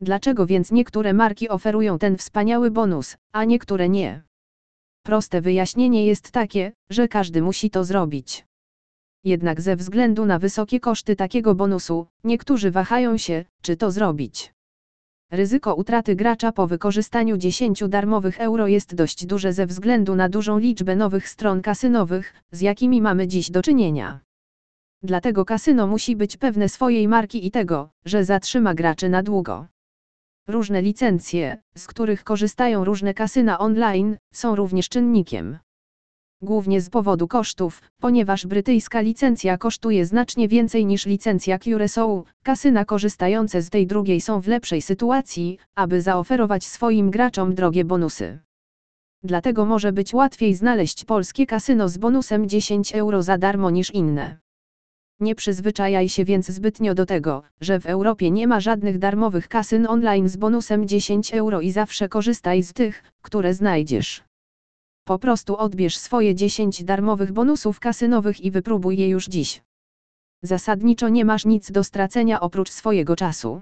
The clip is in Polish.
Dlaczego więc niektóre marki oferują ten wspaniały bonus, a niektóre nie? Proste wyjaśnienie jest takie, że każdy musi to zrobić. Jednak ze względu na wysokie koszty takiego bonusu, niektórzy wahają się, czy to zrobić. Ryzyko utraty gracza po wykorzystaniu 10 darmowych euro jest dość duże ze względu na dużą liczbę nowych stron kasynowych, z jakimi mamy dziś do czynienia. Dlatego kasyno musi być pewne swojej marki i tego, że zatrzyma graczy na długo. Różne licencje, z których korzystają różne kasyna online, są również czynnikiem. Głównie z powodu kosztów, ponieważ brytyjska licencja kosztuje znacznie więcej niż licencja Curaçao, kasyna korzystające z tej drugiej są w lepszej sytuacji, aby zaoferować swoim graczom drogie bonusy. Dlatego może być łatwiej znaleźć polskie kasyno z bonusem 10 euro za darmo niż inne. Nie przyzwyczajaj się więc zbytnio do tego, że w Europie nie ma żadnych darmowych kasyn online z bonusem 10 euro i zawsze korzystaj z tych, które znajdziesz. Po prostu odbierz swoje 10 darmowych bonusów kasynowych i wypróbuj je już dziś. Zasadniczo nie masz nic do stracenia oprócz swojego czasu.